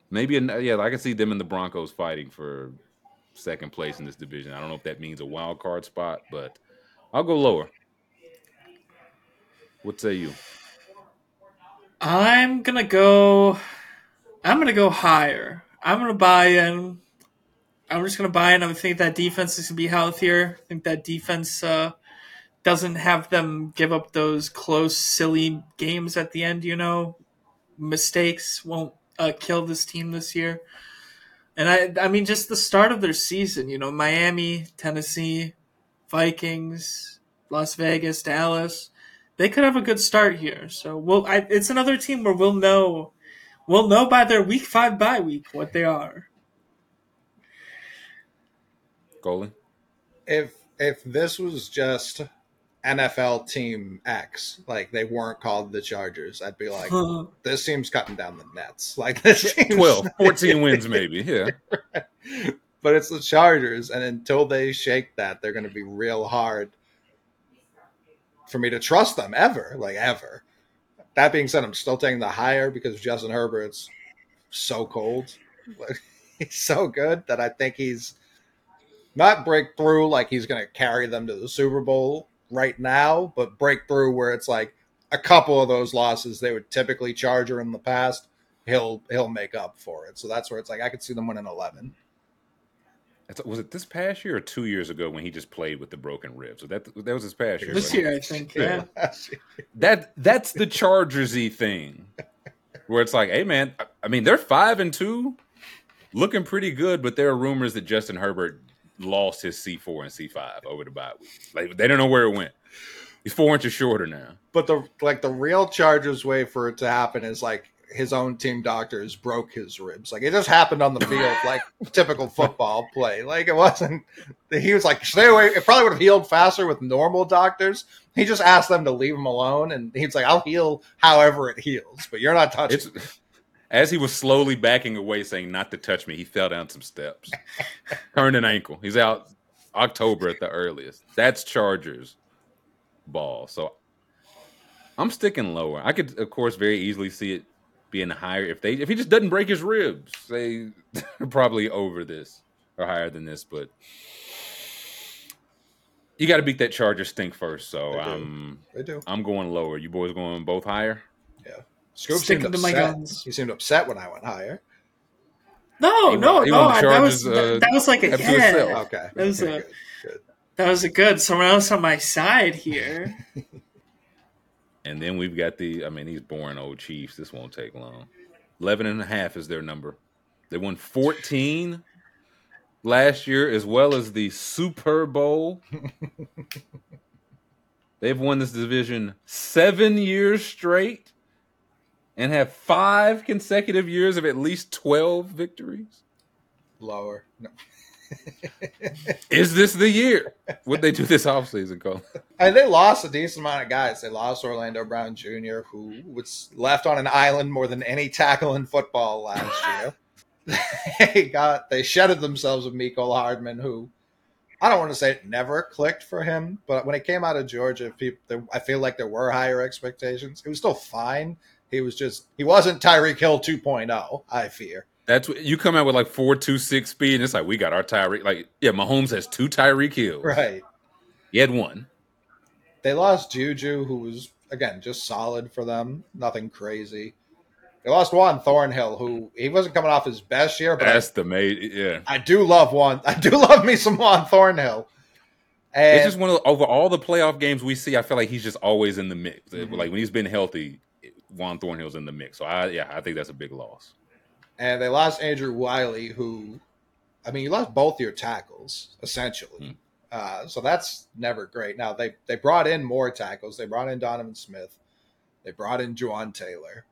Maybe, an- yeah, I can see them and the Broncos fighting for second place in this division. I don't know if that means a wild card spot, but I'll go lower. What say you? I'm gonna go. I'm gonna go higher. I'm gonna buy in. I'm just gonna buy in. I think that defense is gonna be healthier. I think that defense uh, doesn't have them give up those close, silly games at the end. You know, mistakes won't uh, kill this team this year. And I, I mean, just the start of their season. You know, Miami, Tennessee, Vikings, Las Vegas, Dallas they could have a good start here. So we'll. I, it's another team where we'll know, we'll know by their week five bye week what they are. Colin? if if this was just NFL Team X, like they weren't called the Chargers, I'd be like, this team's cutting down the nets. Like this team's 12, 14 wins, [LAUGHS] maybe. Yeah. [LAUGHS] but it's the Chargers, and until they shake that, they're going to be real hard for me to trust them ever, like ever. That being said, I'm still taking the higher because Justin Herbert's so cold. [LAUGHS] He's so good that I think he's not breakthrough like he's going to carry them to the Super Bowl right now, but breakthrough where it's like a couple of those losses they would typically charge her in the past, he'll he'll make up for it. So that's where it's like I could see them winning 11. That's- Was it this past year or two years ago when he just played with the broken ribs? So that that was his past year. This wasn't year, I think. Yeah. That that's the Chargersy thing, where it's like, hey man, I- I mean they're five and two, looking pretty good, but there are rumors that Justin Herbert lost his C four and C five over the bye week. Like they don't know where it went. He's four inches shorter now. But the like the real Chargers way for it to happen is like his own team doctors broke his ribs. Like it just happened on the field, like [LAUGHS] typical football play. Like it wasn't. He was like, stay away. It probably would have healed faster with normal doctors. He just asked them to leave him alone, and he's like, "I'll heal however it heals, but you're not touching." It's as he was slowly backing away, saying not to touch me. He fell down some steps, [LAUGHS] turned an ankle. He's out October at the earliest. That's Chargers ball. So I'm sticking lower. I could, of course, very easily see it being higher if they if he just doesn't break his ribs. They [LAUGHS] probably over this or higher than this, but. You got to beat that Charger stink first, so They do. I'm They do. I'm going lower. You boys going both higher? Scoob Sticking seemed to my upset. guns. He seemed upset when I went higher. No, He no, won- he no. won the I- that was uh, that was like a yeah. himself. Okay, That was okay, a- good, good. That was a good. Someone else on my side here. [LAUGHS] And then we've got the, I mean, these boring old Chiefs. This won't take long. 11 and a half is their number. They won 14 last year, as well as the Super Bowl. [LAUGHS] They've won this division seven years straight and have five consecutive years of at least 12 victories. Lower. No. Is this the year? What they do this offseason, Cole? And they lost a decent amount of guys. They lost Orlando Brown Jr., who was left on an island more than any tackle in football last [LAUGHS] year. they got they shedded themselves with Mecole Hardman, who I don't want to say it never clicked for him, but when it came out of Georgia, people I feel like there were higher expectations. It was still fine. He was just he wasn't Tyreek Hill 2.0. I fear. That's what you come out with like four two six speed, and it's like we got our Tyreek. Like, yeah, Mahomes has two Tyreek Hills. Right. He had one. They lost Juju, who was again just solid for them, nothing crazy. They lost Juan Thornhill, who he wasn't coming off his best year, but I, the mate. Yeah, I do love Juan. I do [LAUGHS] love me some Juan Thornhill. And it's just one of the, over all the playoff games we see. I feel like he's just always in the mix. Mhm. Like when he's been healthy, Juan Thornhill's in the mix. So I, yeah, I think that's a big loss. And they lost Andrew Wylie, who, I mean, you lost both your tackles essentially. Hmm. Uh, so that's never great. Now they they brought in more tackles. They brought in Donovan Smith. They brought in Jawaan Taylor.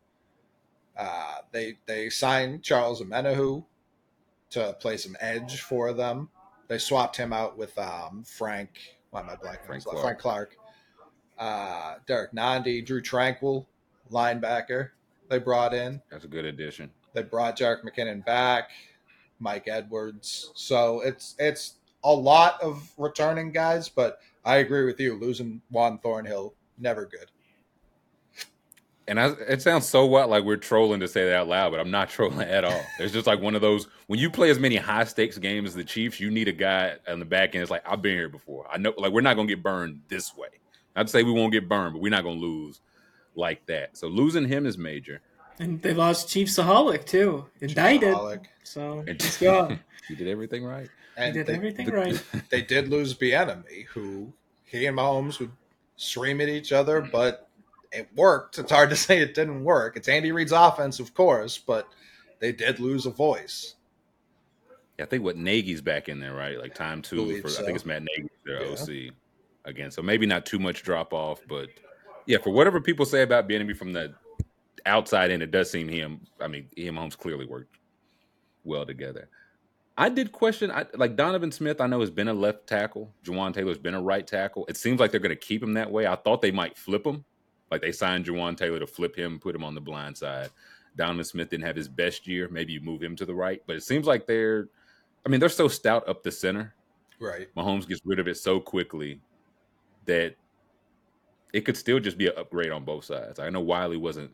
Uh, they they signed Charles Omenihu to play some edge for them. They swapped him out with um, Frank. Why am I blanking? Frank Frank Clark. Clark. Uh, Derrick Nnadi, Drue Tranquill, linebacker. They brought in. That's a good addition. They brought Jerick McKinnon back, Mike Edwards. So it's it's a lot of returning guys, but I agree with you. Losing Juan Thornhill, never good. And I, it sounds so what like we're trolling to say that out loud, but I'm not [LAUGHS] trolling at all. It's just like one of those when you play as many high stakes games as the Chiefs, you need a guy on the back end. It's like I've been here before. I know, like we're not gonna get burned this way. To say we won't get burned, but we're not gonna lose like that. So losing him is major. And they lost Chief Aholic too. Indicted. Chiefaholic. So And- he's gone. [LAUGHS] you did everything right. He did they, everything right. [LAUGHS] they did lose Bieniemy, who he and Mahomes would scream at each other, but it worked. It's hard to [LAUGHS] say it didn't work. It's Andy Reid's offense, of course, but they did lose a voice. Yeah, I think what Nagy's back in there, right? Like time two Believe for I think it's Matt Nagy, their Yeah. OC again. So maybe not too much drop off, but yeah, for whatever people say about Bieniemy from the outside in, it does seem him. I mean, he and Holmes clearly worked well together. I did question, I, like Donovan Smith. I know has been a left tackle. Jawaan Taylor's been a right tackle. It seems like they're going to keep him that way. I thought they might flip him, like they signed Jawaan Taylor to flip him, put him on the blind side. Donovan Smith didn't have his best year. Maybe you move him to the right, but it seems like they're. I mean, they're so stout up the center. Right. Mahomes gets rid of it so quickly that it could still just be an upgrade on both sides. I know Wylie wasn't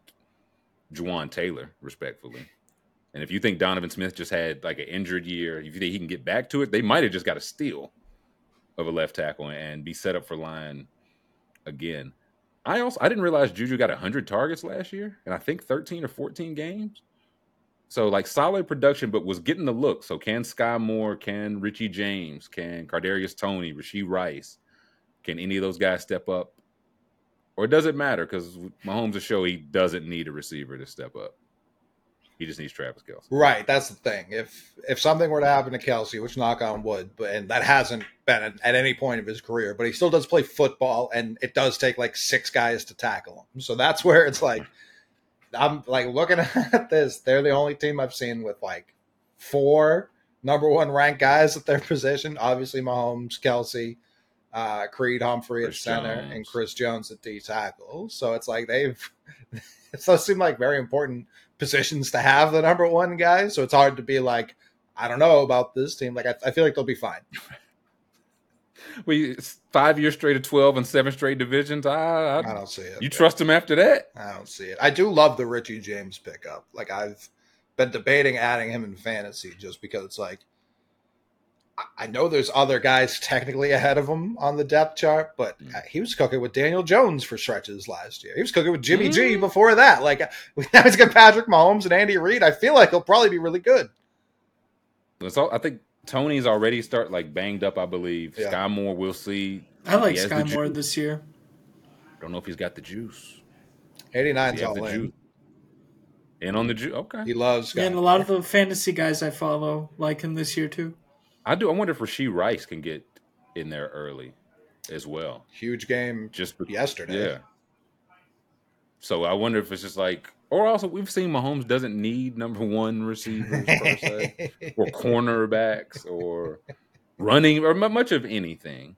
Jawaan Taylor, respectfully. And if you think Donovan Smith just had like an injured year, if you think he can get back to it, they might have just got a steal of a left tackle and be set up for line again. I also I didn't realize Juju got 100 targets last year and I think 13 or 14 games. So like solid production, but was getting the look. So can Skyy Moore, can Richie James, can Kadarius Toney, Rashee Rice, can any of those guys step up? Or does it matter? Because Mahomes will show he doesn't need a receiver to step up. He just needs Travis Kelce. Right, that's the thing. If if something were to happen to Kelce, which knock on wood, but and that hasn't been at any point of his career, but he still does play football, and it does take like six guys to tackle him. So that's [LAUGHS] where it's like, I'm like looking [LAUGHS] at this. They're the only team I've seen with like four number one ranked guys at their [LAUGHS] position. Obviously, Mahomes, Kelce, uh, Creed Humphrey Chris at center, Jones. and Chris Jones at D tackle. So it's like they've. [LAUGHS] It does seem like very important positions to have the number one guy. So it's hard to be like, I don't know about this team. Like I, I feel like they'll be fine. [LAUGHS] We five years straight of twelve and seven straight divisions. I, I I, don't see it. you trust him after that? I don't see it. I do love the Richie James pickup. Like I've been debating adding him in fantasy just because it's like I- I know there's other guys technically ahead of him on the depth chart, but Mm. uh, he was cooking with Daniel Jones for stretches last year. He was cooking with Jimmy G Mm. before that. Like now he's got Patrick Mahomes and Andy Reid. I feel like he'll probably be really good. That's all, I think Toney's already start like banged up. I believe Yeah. Skyy Moore. We'll see. I like Sky the Moore juice. this year. Don't know if he's got the juice. 89's He has all the in. juice. And on the juice. Okay. He loves Yeah, and a lot of the fantasy guys I follow like him this year too. I do. I wonder if Rashee Rice can get in there early as well. huge game Just yesterday. Yeah. So I wonder if it's just like, or also we've seen Mahomes doesn't need number one receivers per se, [LAUGHS] or cornerbacks, or running, or much of anything.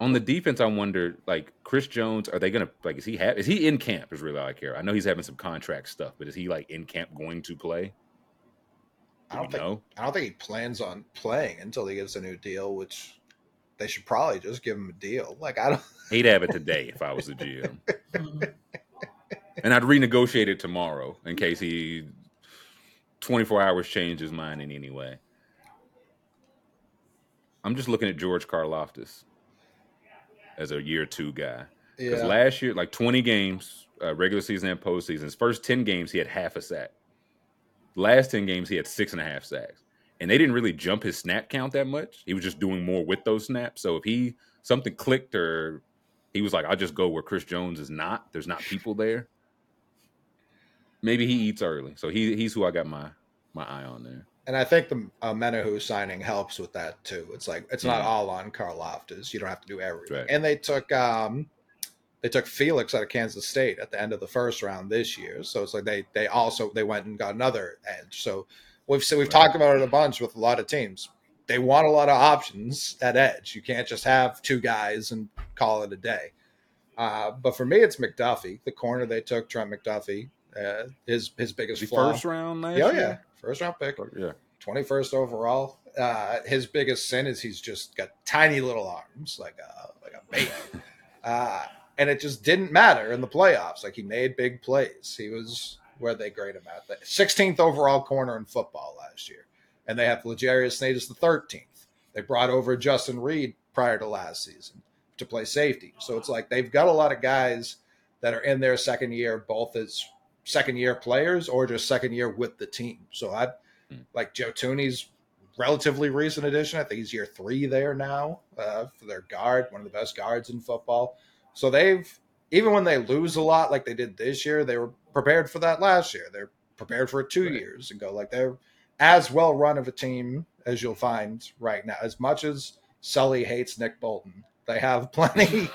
On the defense, I wonder, like Chris Jones, are they gonna like? Is he ha- is he in camp? Is really all I care. I know he's having some contract stuff, but is he like in camp going to play? I Do don't think know? I don't think he plans on playing until he gets a new deal, which they should probably just give him a deal. Like I don't [LAUGHS] He'd have it today if I was the GM. [LAUGHS] Mhm. and I'd renegotiate it tomorrow in case he 24 hours changed his mind in any way. I'm just looking at George Karlaftis as a year two guy. Because yeah. last year, like 20 games, uh, regular season and postseason, his first 10 games, he had half a sack. Last 10 games, he had six and a half sacks. And they didn't really jump his snap count that much. He was just doing more with those snaps. So if he something clicked or he was like, I'll just go where Chris Jones is not, there's not people there. Maybe he eats early. So he he's who I got my my eye on there. And I think the uh, Menahu signing helps with that too. It's like it's not all on Karlaftis. You don't have to do everything. Right. And they took um they took Felix out of Kansas State at the end of the first round this year. So it's like they they also they went and got another edge. So we've so we've Right. talked about it a bunch with a lot of teams. They want a lot of options at edge. You can't just have two guys and call it a day. Uh, but for me, it's McDuffie, the corner they took, Trent McDuffie. Uh, his his biggest flaw. first round last Yeah, oh, year? yeah, first round pick. Yeah. 21st overall. Uh, his biggest sin is he's just got tiny little arms, like a like a baby, [LAUGHS] uh, and it just didn't matter in the playoffs. Like he made big plays. He was where they grade him at. The 16th overall corner in football last year, and they have L'Jarius Sneed as the 13th. They brought over Justin Reid prior to last season to play safety. So it's like they've got a lot of guys that are in their second year, both as second year players or just second year with the team. So I like Joe Thuney's relatively recent addition. I think he's year three there now uh, for their guard, one of the best guards in football. So they've even when they lose a lot like they did this year, they were prepared for that last year. They're prepared for it two Right. years ago. Like they're as well run of a team as you'll find right now. As much as Sully hates Nick Bolton, they have plenty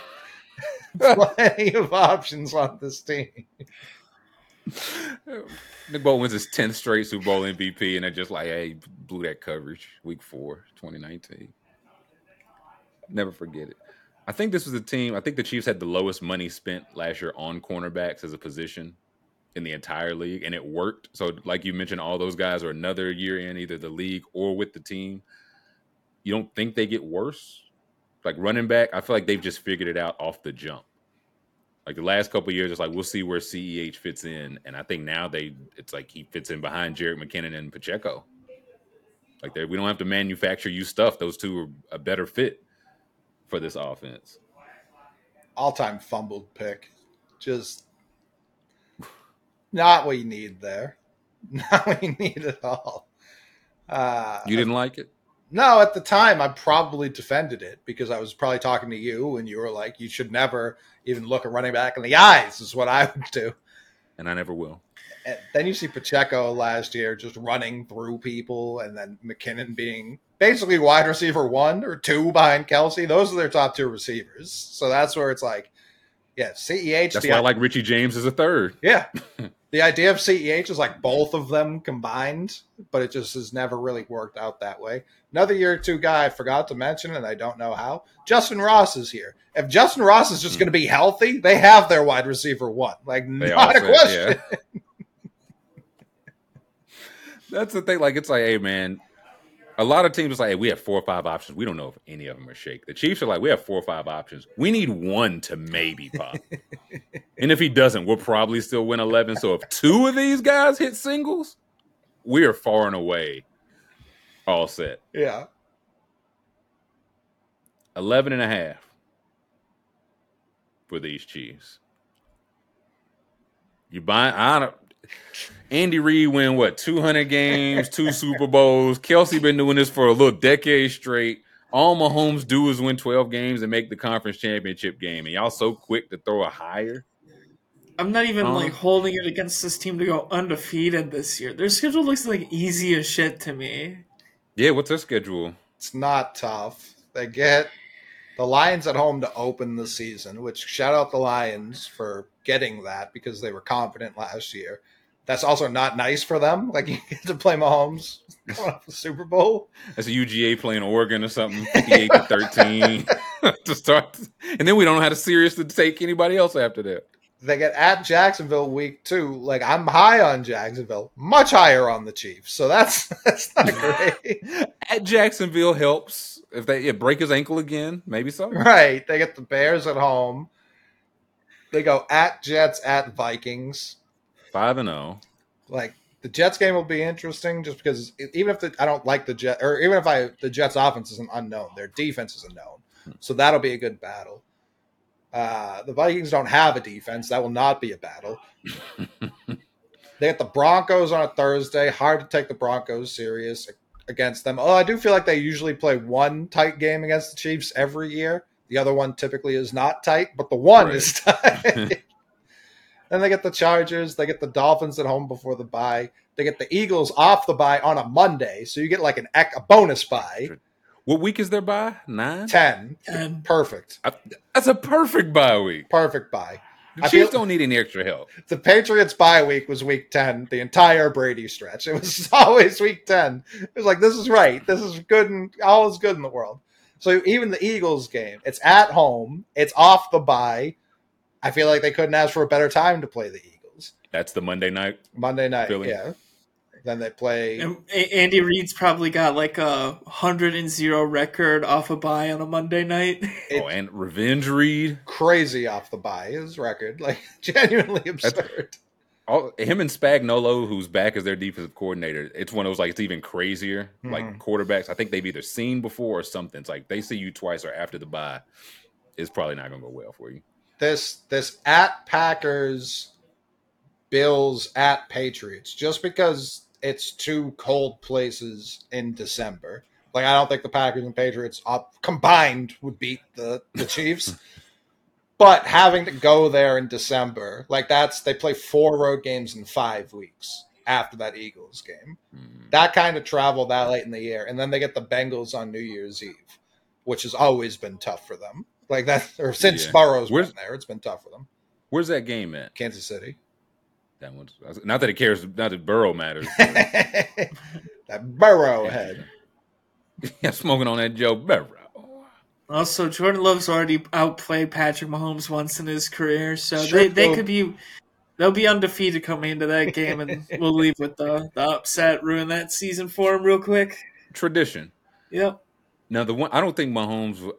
[LAUGHS] plenty of options on this team. Nick Bolton wins his 10th straight Super Bowl MVP, and they're just like, hey, blew that coverage week four, 2019. Never forget it. I think this was a team, I think the Chiefs had the lowest money spent last year on cornerbacks as a position in the entire league, and it worked. So, like you mentioned, all those guys are another year in either the league or with the team. You don't think they get worse? Like running back, I feel like they've just figured it out off the jump. Like the last couple years, it's like we'll see where CEH fits in, and I think now they it's like he fits in behind Jerick McKinnon and Pacheco. Like we don't have to manufacture you stuff; those two are a better fit for this offense. all time fumbled pick. Just not what you need there. [LAUGHS] Now we need it all. Uh, You didn't like it? No, at the time, I probably defended it because I was probably talking to you, and you were like, "You should never even look a running back in the eyes." Is what I would do. And I never will. And then you see Pacheco last year just running through people, and then McKinnon being basically wide receiver one or two behind Kelce. Those are their top two receivers. So that's where it's like, yeah, CEH. That's why I like Richie James as a third. yeah, [LAUGHS] the idea of CEH is like both of them combined, but it just has never really worked out that way. Another year or two guy I forgot to mention, and I don't know how. Justyn Ross is here. If Justyn Ross is just hmm. going to be healthy, they have their wide receiver one. Like, They not a said, question. yeah. [LAUGHS] That's the thing. Like, it's like, hey, man, a lot of teams is like, hey, we have four or five options. We don't know if any of them are shake. The Chiefs are like, we have four or five options. We need one to maybe pop. [LAUGHS] and if he doesn't, we'll probably still win 11. So if two of these guys hit singles, we are far and away all set. Yeah. 11 and a half for these Chiefs. You buy I don't Andy Reid win what 200 games, two [LAUGHS] Super Bowls. Kelce been doing this for a little decade straight. All Mahomes do is win 12 games and make the conference championship game. And y'all so quick to throw a higher. I'm not even Uh-huh. like holding it against this team to go undefeated this year. Their schedule looks like easy as shit to me. Yeah, what's their schedule? It's not tough. They get the Lions at home to open the season, which shout out the Lions for getting that because they were confident last year. That's also not nice for them. Like [LAUGHS] you get to play Mahomes coming off the Super Bowl. That's a UGA playing Oregon or something, 58 to 13 [LAUGHS] to start. And then we don't know how to serious to take anybody else after that. They get at Jacksonville week two. Like I'm high on Jacksonville, much higher on the Chiefs. So that's [LAUGHS] that's not great. At Jacksonville helps. If they break his ankle again, maybe so. right. They get the Bears at home. They go at Jets at Vikings. Five and oh. zero. like the Jets game will be interesting just because even if the, I don't like the Jet or even if I the Jets offense is an unknown, their defense is a known, so that'll be a good battle. Uh, the Vikings don't have a defense; that will not be a battle. [LAUGHS] they get the Broncos on a Thursday. Hard to take the Broncos serious against them. Oh, I do feel like they usually play one tight game against the Chiefs every year. The other one typically is not tight, but the one Right. is tight. [LAUGHS] Then they get the Chargers. They get the Dolphins at home before the bye. They get the Eagles off the bye on a Monday, so you get like an ec- a bonus bye. What week is there by? Nine. Ten, And perfect, I- That's a perfect bye week. perfect bye. The I Chiefs feel- don't need any extra help. The Patriots bye week was week ten. The entire Brady stretch. It was [LAUGHS] always week ten. It was like this is right. This is good and all is good in the world. So even the Eagles game, it's at home. It's off the bye. I feel like they couldn't ask for a better time to play the Eagles. That's the Monday night. Monday night, Philly. yeah. Then they play. and Andy Reid's probably got like a hundred and zero record off a bye on a Monday night. It- [LAUGHS] oh, and revenge read. crazy off the bye. His record, like [LAUGHS] genuinely absurd. All, him and Spagnuolo, who's back as their defensive coordinator, it's one of those like it's even crazier. Like Mhm. quarterbacks, I think they've either seen before or something. It's like they see you twice or after the bye, it's probably not going to go well for you. This this at Packers, Bills at Patriots, just because it's two cold places in December. Like I don't think the Packers and Patriots up combined would beat the the [LAUGHS] Chiefs. but having to go there in December, like that's they play four road games in five weeks after that Eagles game. Mm. that kind of travel that late in the year, and then they get the Bengals on New Year's Eve, which has always been tough for them. Like that, or since Yeah. Burrow's Where's- been there, it's been tough for them. Where's that game at? Kansas City, That one's not that it cares. Not that Burrow matters. [LAUGHS] that Burrow head. [LAUGHS] yeah, smoking on that Joe Burrow. Also, Jordan Love's already outplayed Patrick Mahomes once in his career, so they, they Sure. could be they'll be undefeated coming into that game, and [LAUGHS] we'll leave with the, the upset, ruin that season for him real quick. Tradition. Yep. Now the one I don't think Mahomes.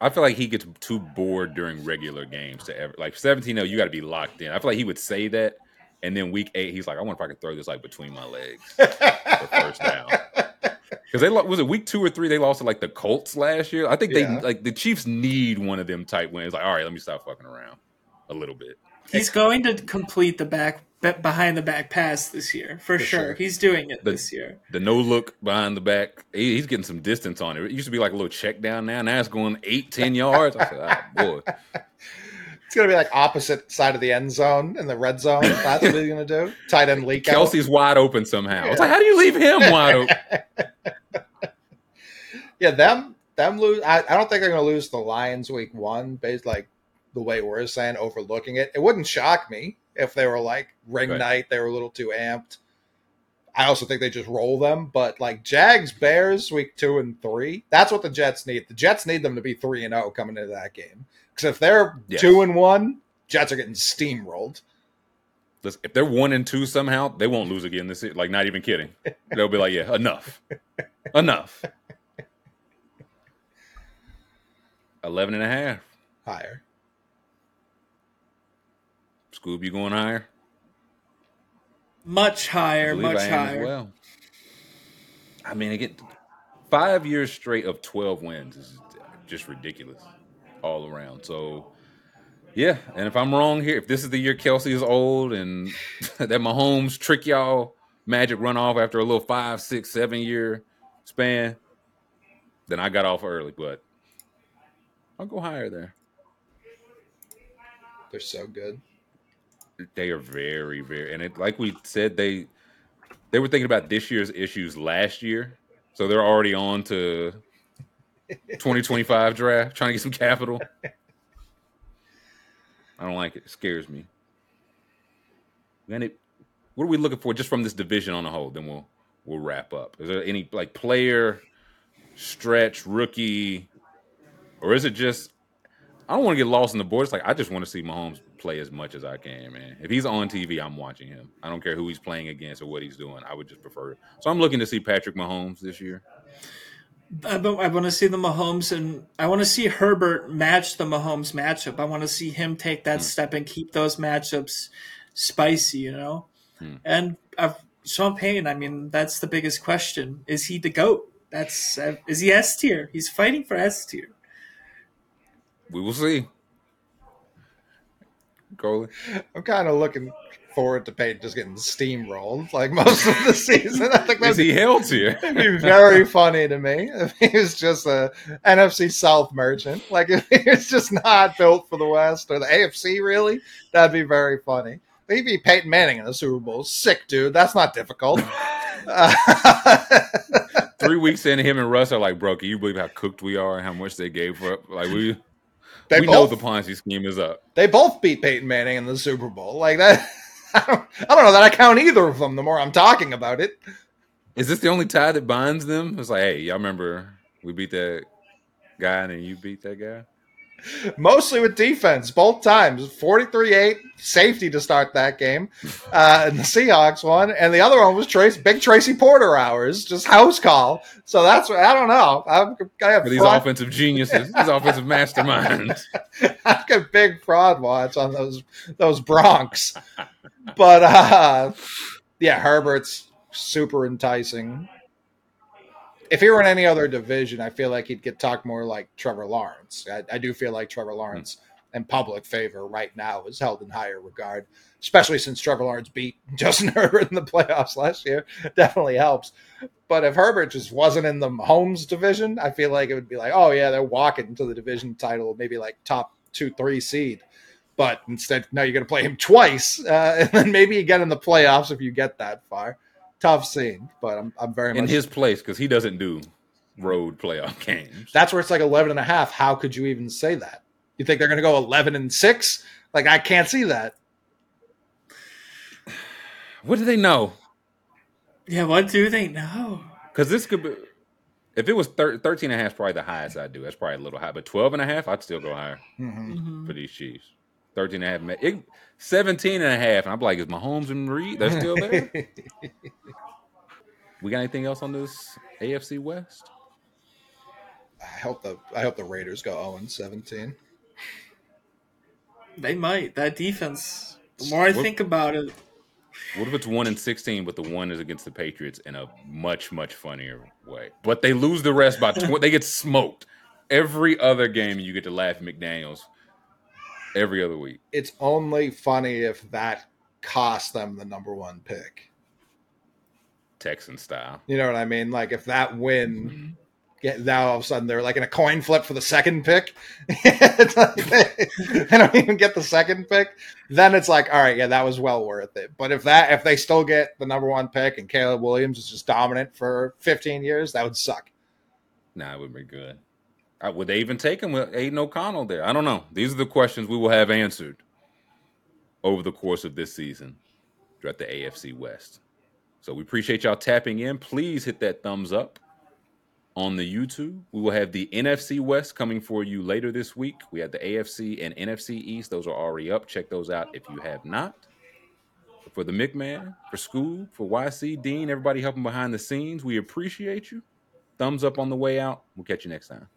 I feel like he gets too bored during regular games to ever like 17 You got to be locked in. I feel like he would say that, and then week eight he's like, I wonder if I could throw this like between my legs for first down. [LAUGHS] Because they was it week two or three they lost to like the Colts last year. I think Yeah. they like the Chiefs need one of them type wins. Like, all right, let me stop fucking around a little bit. He's going to complete the back behind the back pass this year for, sure. sure. He's doing it The- this year. The no look behind the back, he- he's getting some distance on it. It used to be like a little check down now. Now it's going eight, ten [LAUGHS] yards. I said, ah, boy. It's gonna be like opposite side of the end zone in the red zone. [LAUGHS] That's what he's gonna do. Tight end leak out. Kelce's wide open somehow. I was like, how do you leave him [LAUGHS] wide open? Yeah, them them lose. I, I don't think they're gonna lose the Lions week one, based like the way we're saying, overlooking it. It wouldn't shock me if they were like ring Right. night. They were a little too amped. I also think they just roll them, but like Jags, Bears, week two and three. That's what the Jets need. The Jets need them to be three and zero coming into that game. Because if they're Yes. two and one, Jets are getting steamrolled. Listen, if they're one and two somehow, they won't lose again this year. Like, not even kidding. They'll be like, yeah, enough. enough. [LAUGHS] 11 and a half. Higher. Scoob, you going higher? Much higher, believe much I higher. well. I mean, again, five years straight of 12 wins is just ridiculous all around. So, yeah. And if I'm wrong here, if this is the year Kelce is old and [LAUGHS] that Mahomes trick y'all magic run off after a little five, six, seven year span, then I got off early. But I'll go higher there. They're so good. They are very, very, and it, like we said, they they were thinking about this year's issues last year, so they're already on to 2025 draft, trying to get some capital. I don't like it. It scares me. Then it, what are we looking for just from this division on the whole? Then we'll we'll wrap up. Is there any like player stretch rookie, or is it just I don't want to get lost in the board. It's like I just want to see Mahomes play as much as I can, man. If he's on TV, I'm watching him. I don't care who he's playing against or what he's doing. I would just prefer it. So I'm looking to see Patrick Mahomes this year. I, want to see the Mahomes and I want to see Herbert match the Mahomes matchup. I want to see him take that step and keep those matchups spicy, you know. Hmm. And uh, Sean Payton, I mean, that's the biggest question: Is he the goat? That's uh, is he S tier? He's fighting for S tier. We will see. Coley. I'm kind of looking forward to Payton just getting steamrolled like most of the [LAUGHS] season. I think Is that'd he held here? be, be very funny to me if he was just a NFC South merchant. Like if he was just not built for the West or the AFC, really, that'd be very funny. He'd be Peyton Manning in the Super Bowl. Sick, dude. That's not difficult. [LAUGHS] [LAUGHS] Three weeks in, him and Russ are like, bro, can you believe how cooked we are and how much they gave for like we they we know the Ponzi scheme is up. they both beat Peyton Manning in the Super Bowl. Like that. [LAUGHS] I don't, I don't know that I count either of them. The more I'm talking about it, Is this the only tie that binds them? It's like, hey, y'all remember we beat that guy and then you beat that guy? Mostly with defense both times. 43-8 safety to start that game. Uh and the seahawks won and the other one was trace big tracy porter hours just house call. So that's what i don't know. I've I have these fraud, offensive geniuses, these offensive masterminds. [LAUGHS] I've got big fraud watch on those those bronx. But uh yeah herbert's super enticing if he were in any other division, I feel like he'd get talked more like Trevor Lawrence. I, I do feel like Trevor Lawrence in public favor right now is held in higher regard, especially since Trevor Lawrence beat [LAUGHS] Justin Herbert in the playoffs last year. Definitely helps. But if Herbert just wasn't in the Mahomes division, I feel like it would be like, oh yeah, they're walking to the division title, maybe like top two, three seed. But instead, now you're going to play him twice, uh, [LAUGHS] and then maybe again in the playoffs if you get that far. Tough scene, but I'm, I'm very in much his place because he doesn't do road playoff [LAUGHS] games. that's where it's like 11 and a half. How could you even say that? You think they're going to go 11 and 6? Like, I can't see that. What do they know? Yeah, what do they know? Because this could be, if it was thir- 13 and a half, probably the highest I'd do. That's probably a little high. But 12 and a half, I'd still go higher Mhm. for these Chiefs. 13 and a half, ma- it, 17 and a half. And I'm like, is Mahomes and Reed, they're still there? [LAUGHS] we got anything else on this AFC West? I hope the I hope the Raiders go 0 and 17. They might. That defense. The more I What- think about it, What if it's one and sixteen, but the one is against the Patriots in a much much funnier way? But they lose the rest by twenty. they get smoked every other game. You get to laugh at McDaniels every other week. it's only funny if that cost them the number one pick. Texan style. You know what I mean? Like if that win, mm-hmm. get now all of a sudden they're like in a coin flip for the second pick. [LAUGHS] It's like they, they don't even get the second pick. Then it's like, all right, yeah, that was well worth it. But if that if they still get the number one pick and Caleb Williams is just dominant for 15 years, that would suck. Nah, it would be good. Would they even take him with Aidan O'Connell there? I don't know. These are the questions we will have answered over the course of this season throughout the AFC West. So we appreciate y'all tapping in. Please hit that thumbs up on the YouTube. We will have the NFC West coming for you later this week. We have the AFC and NFC East. Those are already up. Check those out if you have not. For the McMahon, for Scoob, for YC, Dean, everybody helping behind the scenes, we appreciate you. Thumbs up on the way out. We'll catch you next time.